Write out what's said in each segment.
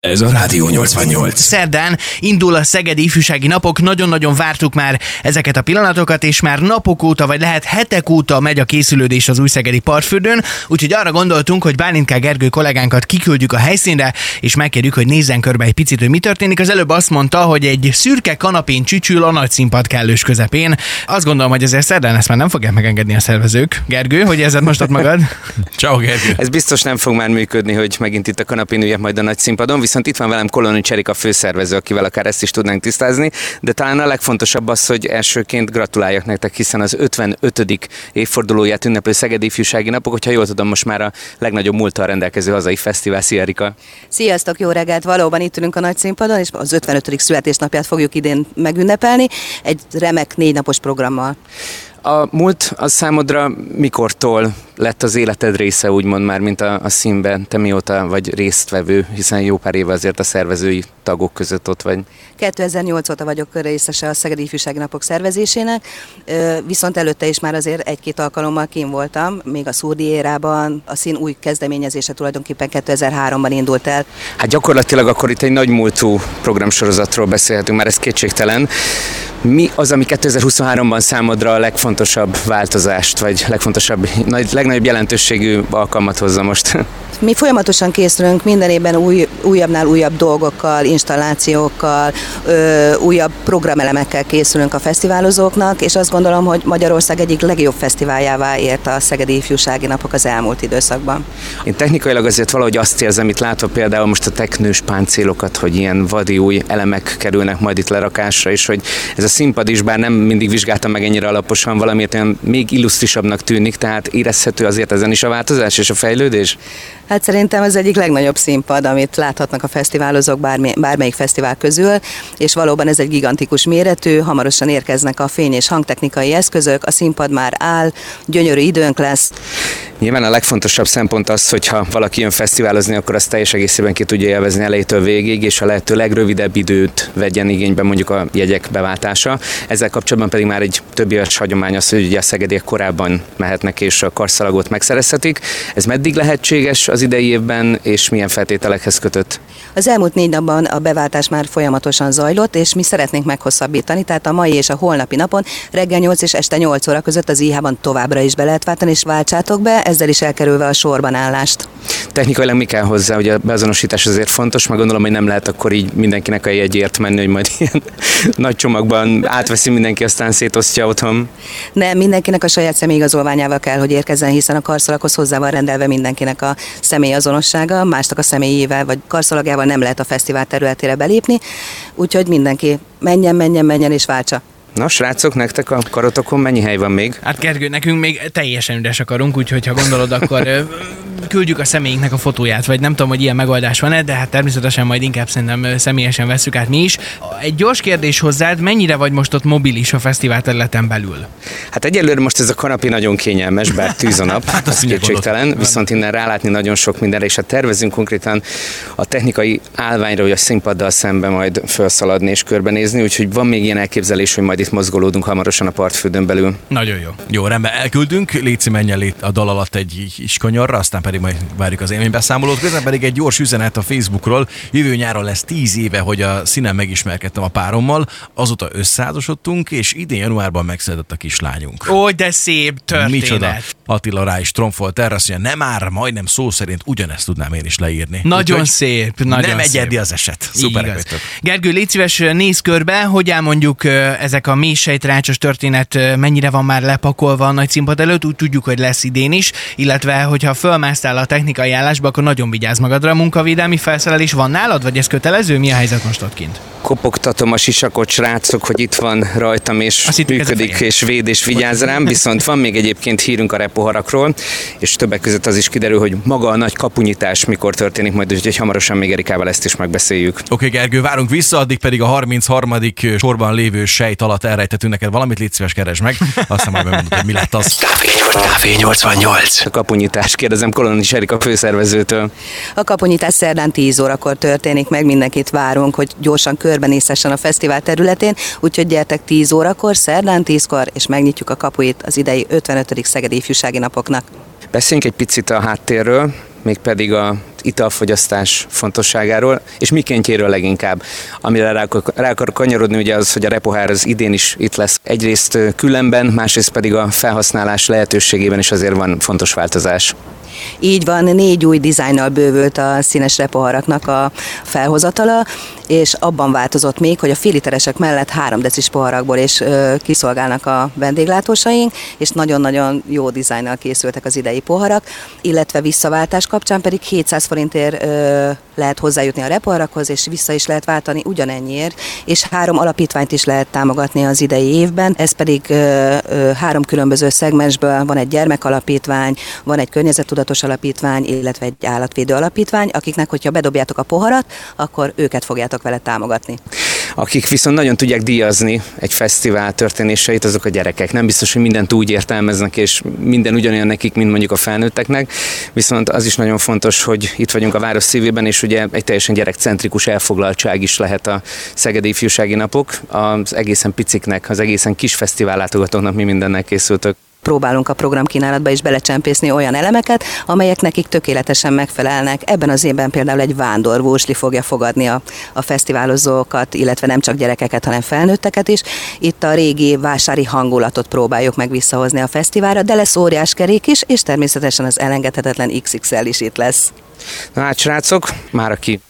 Ez a Rádió 88. Szerdán indul a Szegedi Ifjúsági Napok, nagyon-nagyon vártuk már ezeket a pillanatokat, és már napok óta, vagy lehet hetek óta megy a készülődés az új Szegedi partfürdőn, úgyhogy arra gondoltunk, hogy Bálinká Gergő kollégánkat kiküldjük a helyszínre, és megkérjük, hogy nézzen körbe egy picit, hogy mi történik. Az előbb azt mondta, hogy egy szürke kanapén csücsül a nagy színpad kellős közepén. Azt gondolom, hogy ezért szerdán ezt már nem fogják megengedni a szervezők. Gergő, hogy ezzel most ott magad? Ciao, Gergő. Ez biztos nem fog már működni, hogy megint itt a kanapén üljek majd a nagy színpadon, viszont itt van velem Koloni Cserik a főszervező, akivel akár ezt is tudnánk tisztázni, de talán a legfontosabb az, hogy elsőként gratuláljak nektek, hiszen az 55. évfordulóját ünneplő Szegedi Ifjúsági Napok, hogyha jól tudom, most már a legnagyobb múltal rendelkező hazai fesztivál. Szia, Erika! Sziasztok, jó reggelt! Valóban itt ülünk a nagy színpadon, és az 55. születésnapját fogjuk idén megünnepelni, egy remek négy napos programmal. A múlt az számodra mikortól lett az életed része, úgymond már, mint a, a színben? Te mióta vagy résztvevő, hiszen jó pár éve azért a szervezői tagok között ott vagy. 2008 óta vagyok részese a Szegedi Ifjúsági Napok szervezésének, viszont előtte is már azért egy-két alkalommal kim voltam, még a Szurdi érában, a szín új kezdeményezése tulajdonképpen 2003-ban indult el. Hát gyakorlatilag akkor itt egy nagy múltú programsorozatról beszélhetünk, már ez kétségtelen. Mi az, ami 2023-ban számodra a legfontosabb változást, vagy legfontosabb, nagy, legnagyobb jelentőségű alkalmat hozza most? Mi folyamatosan készülünk minden évben új, újabbnál újabb dolgokkal, installációkkal, ö, újabb programelemekkel készülünk a fesztiválozóknak, és azt gondolom, hogy Magyarország egyik legjobb fesztiváljává ért a Szegedi Ifjúsági Napok az elmúlt időszakban. Én technikailag azért valahogy azt érzem, itt látva például most a teknős páncélokat, hogy ilyen vadi új elemek kerülnek majd itt lerakásra, és hogy ez a színpad is, bár nem mindig vizsgáltam meg ennyire alaposan, valamiért olyan még illusztrisabbnak tűnik, tehát érezhető azért ezen is a változás és a fejlődés? Hát szerintem ez egyik legnagyobb színpad, amit láthatnak a fesztiválozók bármi, bármelyik fesztivál közül, és valóban ez egy gigantikus méretű, hamarosan érkeznek a fény- és hangtechnikai eszközök, a színpad már áll, gyönyörű időnk lesz. Nyilván a legfontosabb szempont az, hogyha valaki jön fesztiválozni, akkor azt teljes egészében ki tudja élvezni elejétől végig, és a lehető legrövidebb időt vegyen igénybe mondjuk a jegyek beváltása. Ezzel kapcsolatban pedig már egy több éves hagyomány az, hogy ugye a szegediek korábban mehetnek és a karszalagot megszerezhetik. Ez meddig lehetséges az idei évben, és milyen feltételekhez kötött? Az elmúlt négy napban a beváltás már folyamatosan zajlott, és mi szeretnénk meghosszabbítani, tehát a mai és a holnapi napon reggel 8 és este 8 óra között az IH-ban továbbra is be lehet váltani, és váltsátok be, ezzel is elkerülve a sorban állást. Technikailag mi kell hozzá, hogy a beazonosítás azért fontos, meg gondolom, hogy nem lehet akkor így mindenkinek a jegyért menni, hogy majd ilyen nagy csomagban átveszi mindenki, aztán szétosztja otthon. Nem, mindenkinek a saját személyigazolványával kell, hogy érkezzen, hiszen a karszalaghoz hozzá van rendelve mindenkinek a személyazonossága, másnak a személyével vagy karszalagjával nem lehet a fesztivál területére belépni, úgyhogy mindenki menjen, menjen, menjen és váltsa. Na, srácok, nektek a karotokon mennyi hely van még? Hát Gergő, nekünk még teljesen üres akarunk, úgyhogy ha gondolod, akkor küldjük a személyünknek a fotóját, vagy nem tudom, hogy ilyen megoldás van-e, de hát természetesen majd inkább szerintem személyesen veszük át mi is. Egy gyors kérdés hozzád, mennyire vagy most ott mobilis a fesztivál területen belül? Hát egyelőre most ez a kanapi nagyon kényelmes, bár tűz a nap, hát az kétségtelen, viszont innen rálátni nagyon sok mindenre, és hát tervezünk konkrétan a technikai állványra, hogy a színpaddal szembe majd felszaladni és körbenézni, úgyhogy van még ilyen elképzelés, hogy majd itt mozgolódunk hamarosan a partfődön belül. Nagyon jó. Jó, rendben, elküldünk, Léci menjen a dal alatt egy kis kanyarra, aztán pedig majd várjuk az élménybeszámolót. Közben pedig egy gyors üzenet a Facebookról. Jövő nyáron lesz tíz éve, hogy a színen megismerkedtem a párommal, azóta összeházasodtunk, és idén januárban megszületett a kislányunk. Ó, de szép történet. Micsoda. Attila rá is tromfolt erre, azt mondja, nem már, majdnem szó szerint ugyanezt tudnám én is leírni. Nagyon Úgy, szép, nagyon Nem szép. egyedi az eset. Szuper Gergő, légy szíves, néz körbe, hogy elmondjuk ezek a mély sejtrácsos történet mennyire van már lepakolva a nagy színpad előtt, úgy tudjuk, hogy lesz idén is, illetve hogyha fölmásztál a technikai állásba, akkor nagyon vigyázz magadra. A munkavédelmi felszerelés van nálad, vagy ez kötelező? Mi a helyzet most ott kint? Kopogtatom a sisakot, srácok, hogy itt van rajtam, és Azt működik, és véd, és vigyáz rám, viszont van még egyébként hírünk a repoharakról, és többek között az is kiderül, hogy maga a nagy kapunyítás mikor történik majd, úgyhogy hamarosan még Erikával ezt is megbeszéljük. Oké, okay, Gergő, várunk vissza, addig pedig a 33. sorban lévő sejt alatt elrejtettünk neked valamit, légy szíves, keresd meg, aztán majd megmondod, hogy mi lett az. Kávé 88. A kapunyítás, kérdezem Kolonis Erika főszervezőtől. A kapunyítás szerdán 10 órakor történik meg, mindenkit várunk, hogy gyorsan körbenézhessen a fesztivál területén, úgyhogy gyertek 10 órakor, szerdán 10-kor, és megnyitjuk a kapuit az idei 55. Szegedi Ifjúsági Napoknak. Beszéljünk egy picit a háttérről. Mégpedig a italfogyasztás fontosságáról, és mikéntjéről leginkább. Amire rá, rá akar kanyarodni, ugye az, hogy a repohár az idén is itt lesz. Egyrészt különben, másrészt pedig a felhasználás lehetőségében is azért van fontos változás. Így van, négy új dizájnnal bővült a színes repoharaknak a felhozatala, és abban változott még, hogy a féliteresek mellett három decis poharakból is kiszolgálnak a vendéglátósaink, és nagyon-nagyon jó dizájnnal készültek az idei poharak, illetve visszaváltás kapcsán pedig 700 forintért lehet hozzájutni a repoharakhoz, és vissza is lehet váltani ugyanennyiért, és három alapítványt is lehet támogatni az idei évben, ez pedig három különböző szegmensből van egy gyermekalapítvány, van egy környezettudatos alapítvány, illetve egy állatvédő alapítvány, akiknek, hogyha bedobjátok a poharat, akkor őket fogjátok tudtok vele támogatni. Akik viszont nagyon tudják díjazni egy fesztivál történéseit, azok a gyerekek. Nem biztos, hogy mindent úgy értelmeznek, és minden ugyanolyan nekik, mint mondjuk a felnőtteknek. Viszont az is nagyon fontos, hogy itt vagyunk a város szívében, és ugye egy teljesen gyerekcentrikus elfoglaltság is lehet a Szegedi Ifjúsági Napok. Az egészen piciknek, az egészen kis fesztivál látogatóknak mi mindennel készültök próbálunk a programkínálatba is belecsempészni olyan elemeket, amelyek nekik tökéletesen megfelelnek. Ebben az évben például egy vándorvósli fogja fogadni a, a fesztiválozókat, illetve nem csak gyerekeket, hanem felnőtteket is. Itt a régi vásári hangulatot próbáljuk meg visszahozni a fesztiválra, de lesz óriás kerék is, és természetesen az elengedhetetlen XXL is itt lesz. Na hát srácok, már aki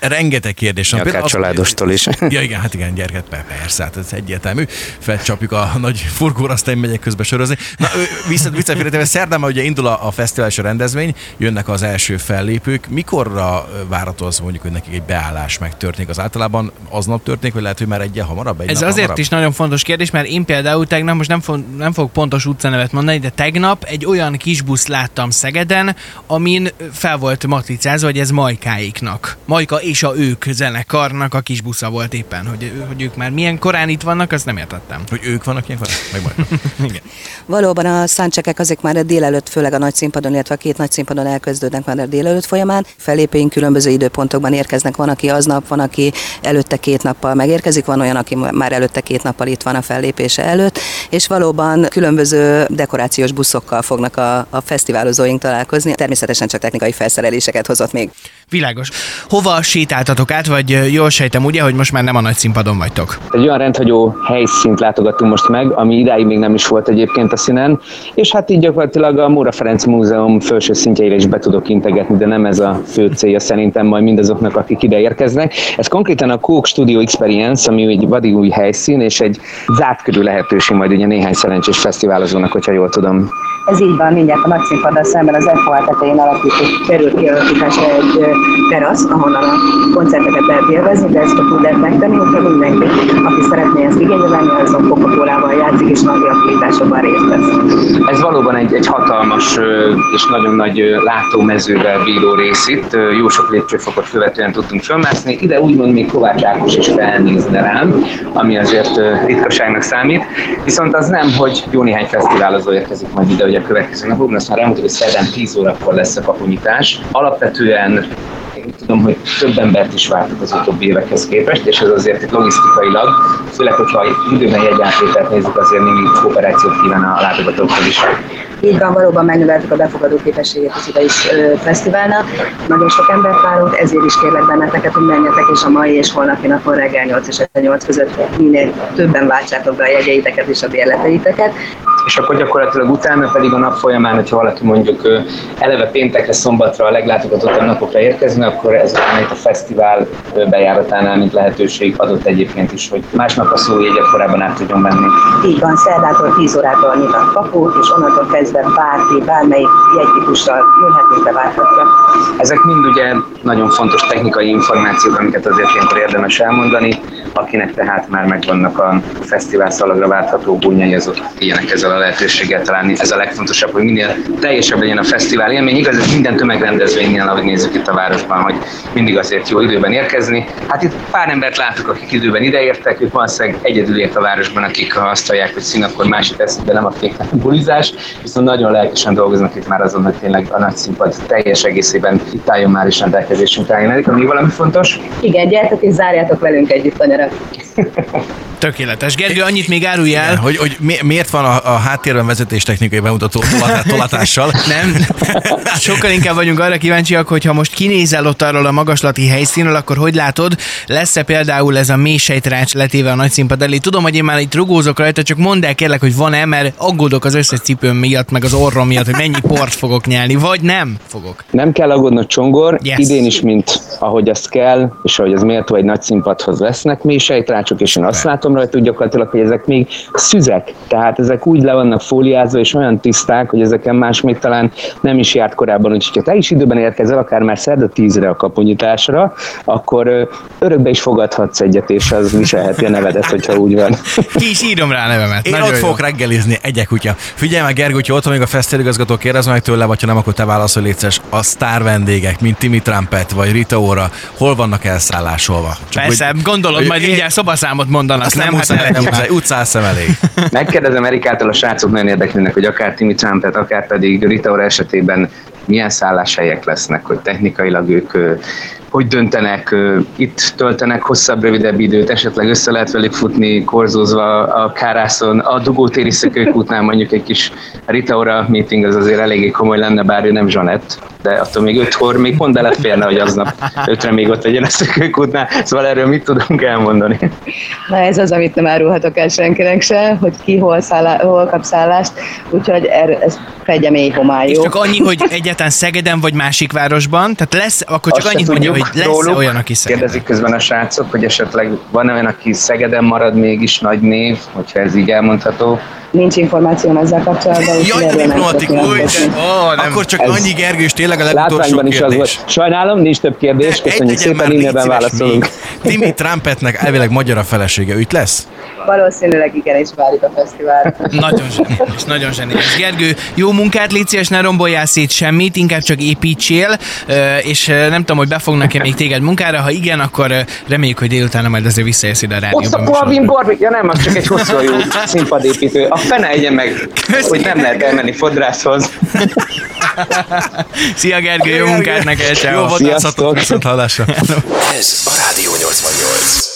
Rengeteg kérdés van. Akár családostól is. Ja igen, hát igen, gyereket, persze, hát ez egyértelmű. Felcsapjuk a nagy furgóra, aztán megyek közbe sörözni. Na, vissza, visszafélretéve, szerdán ugye indul a, a fesztivál és a rendezvény, jönnek az első fellépők. Mikorra várható az mondjuk, hogy nekik egy beállás megtörténik? Az általában aznap történik, vagy lehet, hogy már egyen hamarabb? Egy Ez azért hamarabb? is nagyon fontos kérdés, mert én például tegnap, most nem, fog, nem fogok pontos utcanevet mondani, de tegnap egy olyan kis busz láttam Szegeden, amin fel volt matricázva, hogy ez Majkáiknak. Majka és a ők zenekarnak a kis busza volt éppen, hogy, hogy ők már milyen korán itt vannak, azt nem értettem. Hogy ők vannak ilyen korán? Meg majd. Igen. Valóban a száncsekek azok már a délelőtt, főleg a nagy színpadon, illetve a két nagy színpadon elkezdődnek már a délelőtt folyamán. Felépéink különböző időpontokban érkeznek, van, aki aznap, van, aki előtte két nappal megérkezik, van olyan, aki már előtte két nappal itt van a fellépése előtt, és valóban különböző dekorációs buszokkal fognak a, a fesztiválozóink találkozni. Természetesen csak technikai felszereléseket hozott még. Világos. Hova sétáltatok át, vagy jól sejtem ugye, hogy most már nem a nagy színpadon vagytok? Egy olyan rendhagyó helyszínt látogattunk most meg, ami idáig még nem is volt egyébként a színen, és hát így gyakorlatilag a Móra Ferenc Múzeum felső szintjeire is be tudok integetni, de nem ez a fő célja szerintem majd mindazoknak, akik ide érkeznek. Ez konkrétan a Cook Studio Experience, ami egy vadi új helyszín, és egy zárt körül lehetőség majd ugye néhány szerencsés fesztiválozónak, hogyha jól tudom. Ez így van, mindjárt a nagyszínpaddal szemben az FOA tetején alakított, kerül kialakításra egy terasz, ahonnan a koncerteket lehet élvezni, de ezt csak úgy lehet megtenni, hogyha mindenki, aki szeretné ezt igénybe venni, azon Coca-Colával játszik, és nagy aktivitásokban részt vesz. Ez valóban egy, egy hatalmas és nagyon nagy látómezővel bíró rész itt. Jó sok lépcsőfokot követően tudtunk fölmászni. Ide úgymond még Kovács Ákos is felnézne rám, ami azért ritkaságnak számít. Viszont az nem, hogy jó néhány fesztiválozó érkezik majd ide, hogy a következő napokban, azt már elmondtuk, hogy szerdán 10 órakor lesz a kapunyítás. Alapvetően én tudom, hogy több embert is vártuk az utóbbi évekhez képest, és ez azért logisztikailag, főleg, hogyha időben jegyátvételt nézzük, azért némi kooperációt kíván a látogatókhoz is. Így van, valóban megnöveltük a befogadó képességét az ide is fesztiválnak. Nagyon sok embert várunk, ezért is kérlek benneteket, hogy menjetek, és a mai és holnapi napon reggel 8 és 8 között minél többen váltsátok be a jegyeiteket és a bérleteiteket és akkor gyakorlatilag utána pedig a nap folyamán, hogyha valaki mondjuk eleve péntekre, szombatra, a leglátogatottabb napokra érkezne, akkor ez itt a fesztivál bejáratánál, mint lehetőség adott egyébként is, hogy másnap a szójegyet korábban át tudjon menni. Így van, szerdától 10 órától nyit a kapu, és onnantól kezdve bárki, bármelyik jegytípussal jöhet, beválthatja. Ezek mind ugye nagyon fontos technikai információk, amiket azért ilyenkor érdemes elmondani. Akinek tehát már megvannak a fesztivál szalagra váltható búnyai, azok ilyenek ezzel a lehetőséggel találni. Ez a legfontosabb, hogy minél teljesebb legyen a fesztivál élmény. Igaz, ez minden tömegrendezvénynél, ahogy nézzük itt a városban, hogy mindig azért jó időben érkezni. Hát itt pár embert látok, akik időben ideértek, ők valószínűleg egyedül ért a városban, akik azt hallják, hogy szín, akkor másik lesz, de nem a fék bulizás, viszont nagyon lelkesen dolgoznak itt már azon, hogy tényleg a nagy színpad teljes egészében itt álljon már is rendelkezésünkre. Ami valami fontos? Igen, gyertek és zárjátok velünk együtt a better. Tökéletes. Gergő, annyit még árulj el. Igen, hogy, hogy mi- miért van a, a háttérben vezetéstechnikai bemutató tolatá- tolatással? Nem, sokkal inkább vagyunk arra kíváncsiak, hogy ha most kinézel ott arról a magaslati helyszínről, akkor hogy látod, lesz-e például ez a mélysejtrács letéve a nagy színpad elé? Tudom, hogy én már itt rugózok rajta, csak mondd el kérlek, hogy van-e, mert aggódok az összes cipőm miatt, meg az orrom miatt, hogy mennyi port fogok nyelni, vagy nem fogok. Nem kell aggódnod Csongor, Yes. idén is, mint ahogy az kell, és ahogy az méltó egy nagy színpadhoz lesznek sejtrácsok, és én azt látom rajta, hogy gyakorlatilag, hogy ezek még szüzek, tehát ezek úgy le vannak fóliázva, és olyan tiszták, hogy ezeken más még talán nem is járt korábban, úgyhogy ha te is időben érkezel, akár már szerda tízre a kapunyitásra, akkor örökbe is fogadhatsz egyet, és az viselheti a nevedet, hogyha úgy van. Ki is írom rá a nevemet. Én Nagyon ott jó. fogok reggelizni, egyek kutya. Figyelj meg, Gergő, hogyha ott van még a fesztiváligazgató, kérdezz meg tőle, vagy ha nem, akkor te válaszol létszes. A sztár vendégek, mint Timmy Trumpet vagy Rita Ora, hol vannak elszállásolva? Csak Persze, hogy- gondolod, hogy- majd én- mindjárt szobaszámot mondanak, nem? nem, Hát muszáj, nem muszáj, utcán szem elég. Megkérdezem Erikától, a srácok nagyon érdeklődnek, hogy akár Timmy Trumpet, akár pedig Rita Ora esetében milyen szálláshelyek lesznek, hogy technikailag ők hogy döntenek, itt töltenek hosszabb, rövidebb időt, esetleg össze lehet velük futni, korzózva a kárászon, a dugótéri szökőkútnál mondjuk egy kis Rita Ora meeting az azért eléggé komoly lenne, bár ő nem Zsanett, de attól még ötkor még pont beleférne, hogy aznap ötre még ott legyen a szökőkútnál, szóval erről mit tudunk elmondani? Na ez az, amit nem árulhatok el senkinek se, hogy ki hol, szállá, hol kap szállást, úgyhogy erről, ez fedje mély homályó. És csak annyi, hogy egyáltalán Szegeden vagy másik városban, tehát lesz, akkor csak Azt annyit mondja, hogy lesz róluk. olyan, aki Szegeden. Kérdezik közben a srácok, hogy esetleg van olyan, aki Szegeden marad mégis nagy név, hogyha ez így elmondható. Nincs információm ezzel kapcsolatban, Jaj, de diplomatikus, de, ó, nem. Akkor csak Ez- annyi Gergő, és tényleg a legutolsó is az volt. Sajnálom, nincs több kérdés, Egy köszönjük szépen, szíves válaszolunk. még. Timmy Trumpetnek elvileg magyar a felesége, őt lesz? Valószínűleg igen, és várjuk a fesztivál. Nagyon zseniális, nagyon zseniális. Gergő, jó munkát, légy szíves, ne romboljál szét semmit, inkább csak építsél, és nem tudom, hogy befognak-e még téged munkára, ha igen, akkor reméljük, hogy délután majd azért visszajössz ide a Ott a rádióban. Calvin Barbie, ja nem, az csak egy hosszú jó színpadépítő. A fene egye meg, hogy nem lehet elmenni fodrászhoz. Szia Gergő, jó munkát neked, Jó Sziasztok. viszont hallásra. Ez a Rádió 88.